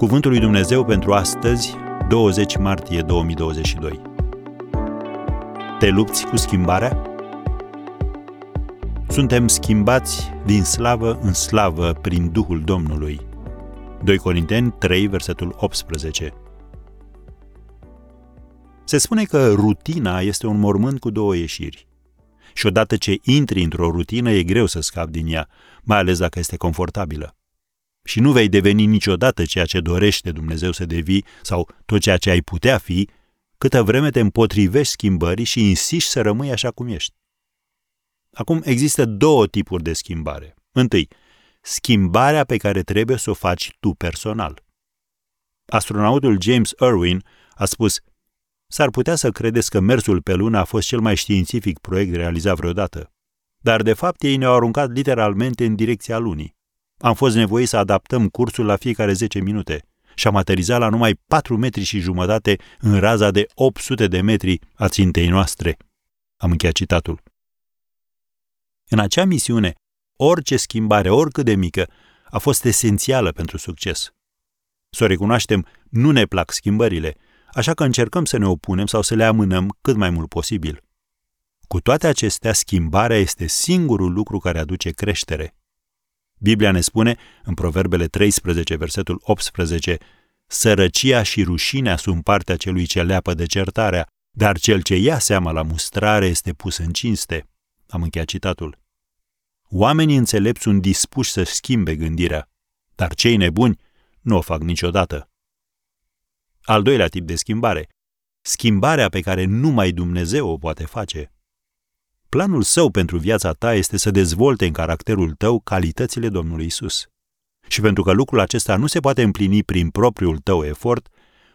Cuvântul lui Dumnezeu pentru astăzi, 20 martie 2022. Te lupți cu schimbarea? Suntem schimbați din slavă în slavă prin Duhul Domnului. 2 Corinteni 3, versetul 18. Se spune că rutina este un mormânt cu două ieșiri. Și odată ce intri într-o rutină, e greu să scapi din ea, mai ales dacă este confortabilă. Și nu vei deveni niciodată ceea ce dorește Dumnezeu să devii sau tot ceea ce ai putea fi, câtă vreme te împotrivești schimbării și insiști să rămâi așa cum ești. Acum există două tipuri de schimbare. Întâi, schimbarea pe care trebuie să o faci tu personal. Astronautul James Irwin a spus S-ar putea să credeți că mersul pe lună a fost cel mai științific proiect realizat vreodată. Dar, de fapt, ei ne-au aruncat literalmente în direcția lunii. Am fost nevoiți să adaptăm cursul la fiecare 10 minute și am aterizat la numai 4 metri și jumătate în raza de 800 de metri a țintei noastre. Am încheiat citatul. În acea misiune, orice schimbare, oricât de mică, a fost esențială pentru succes. Să o recunoaștem, nu ne plac schimbările, așa că încercăm să ne opunem sau să le amânăm cât mai mult posibil. Cu toate acestea, schimbarea este singurul lucru care aduce creștere. Biblia ne spune, în Proverbele 13, versetul 18, Sărăcia și rușinea sunt partea celui ce leapă de certarea, dar cel ce ia seama la mustrare este pus în cinste. Am încheiat citatul. Oamenii înțelepți sunt dispuși să schimbe gândirea, dar cei nebuni nu o fac niciodată. Al doilea tip de schimbare. Schimbarea pe care numai Dumnezeu o poate face. Planul său pentru viața ta este să dezvolte în caracterul tău calitățile Domnului Isus. Și pentru că lucrul acesta nu se poate împlini prin propriul tău efort,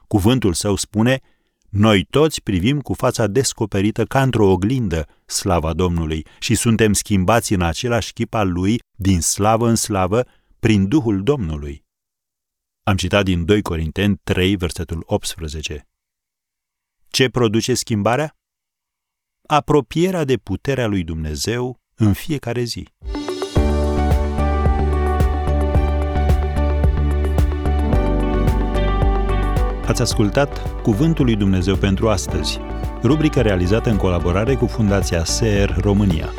cuvântul său spune, noi toți privim cu fața descoperită ca într-o oglindă slava Domnului și suntem schimbați în același chip al lui, din slavă în slavă, prin Duhul Domnului. Am citat din 2 Corinteni 3, versetul 18. Ce produce schimbarea? Apropierea de puterea lui Dumnezeu în fiecare zi. Ați ascultat Cuvântul lui Dumnezeu pentru astăzi, rubrica realizată în colaborare cu Fundația SER România.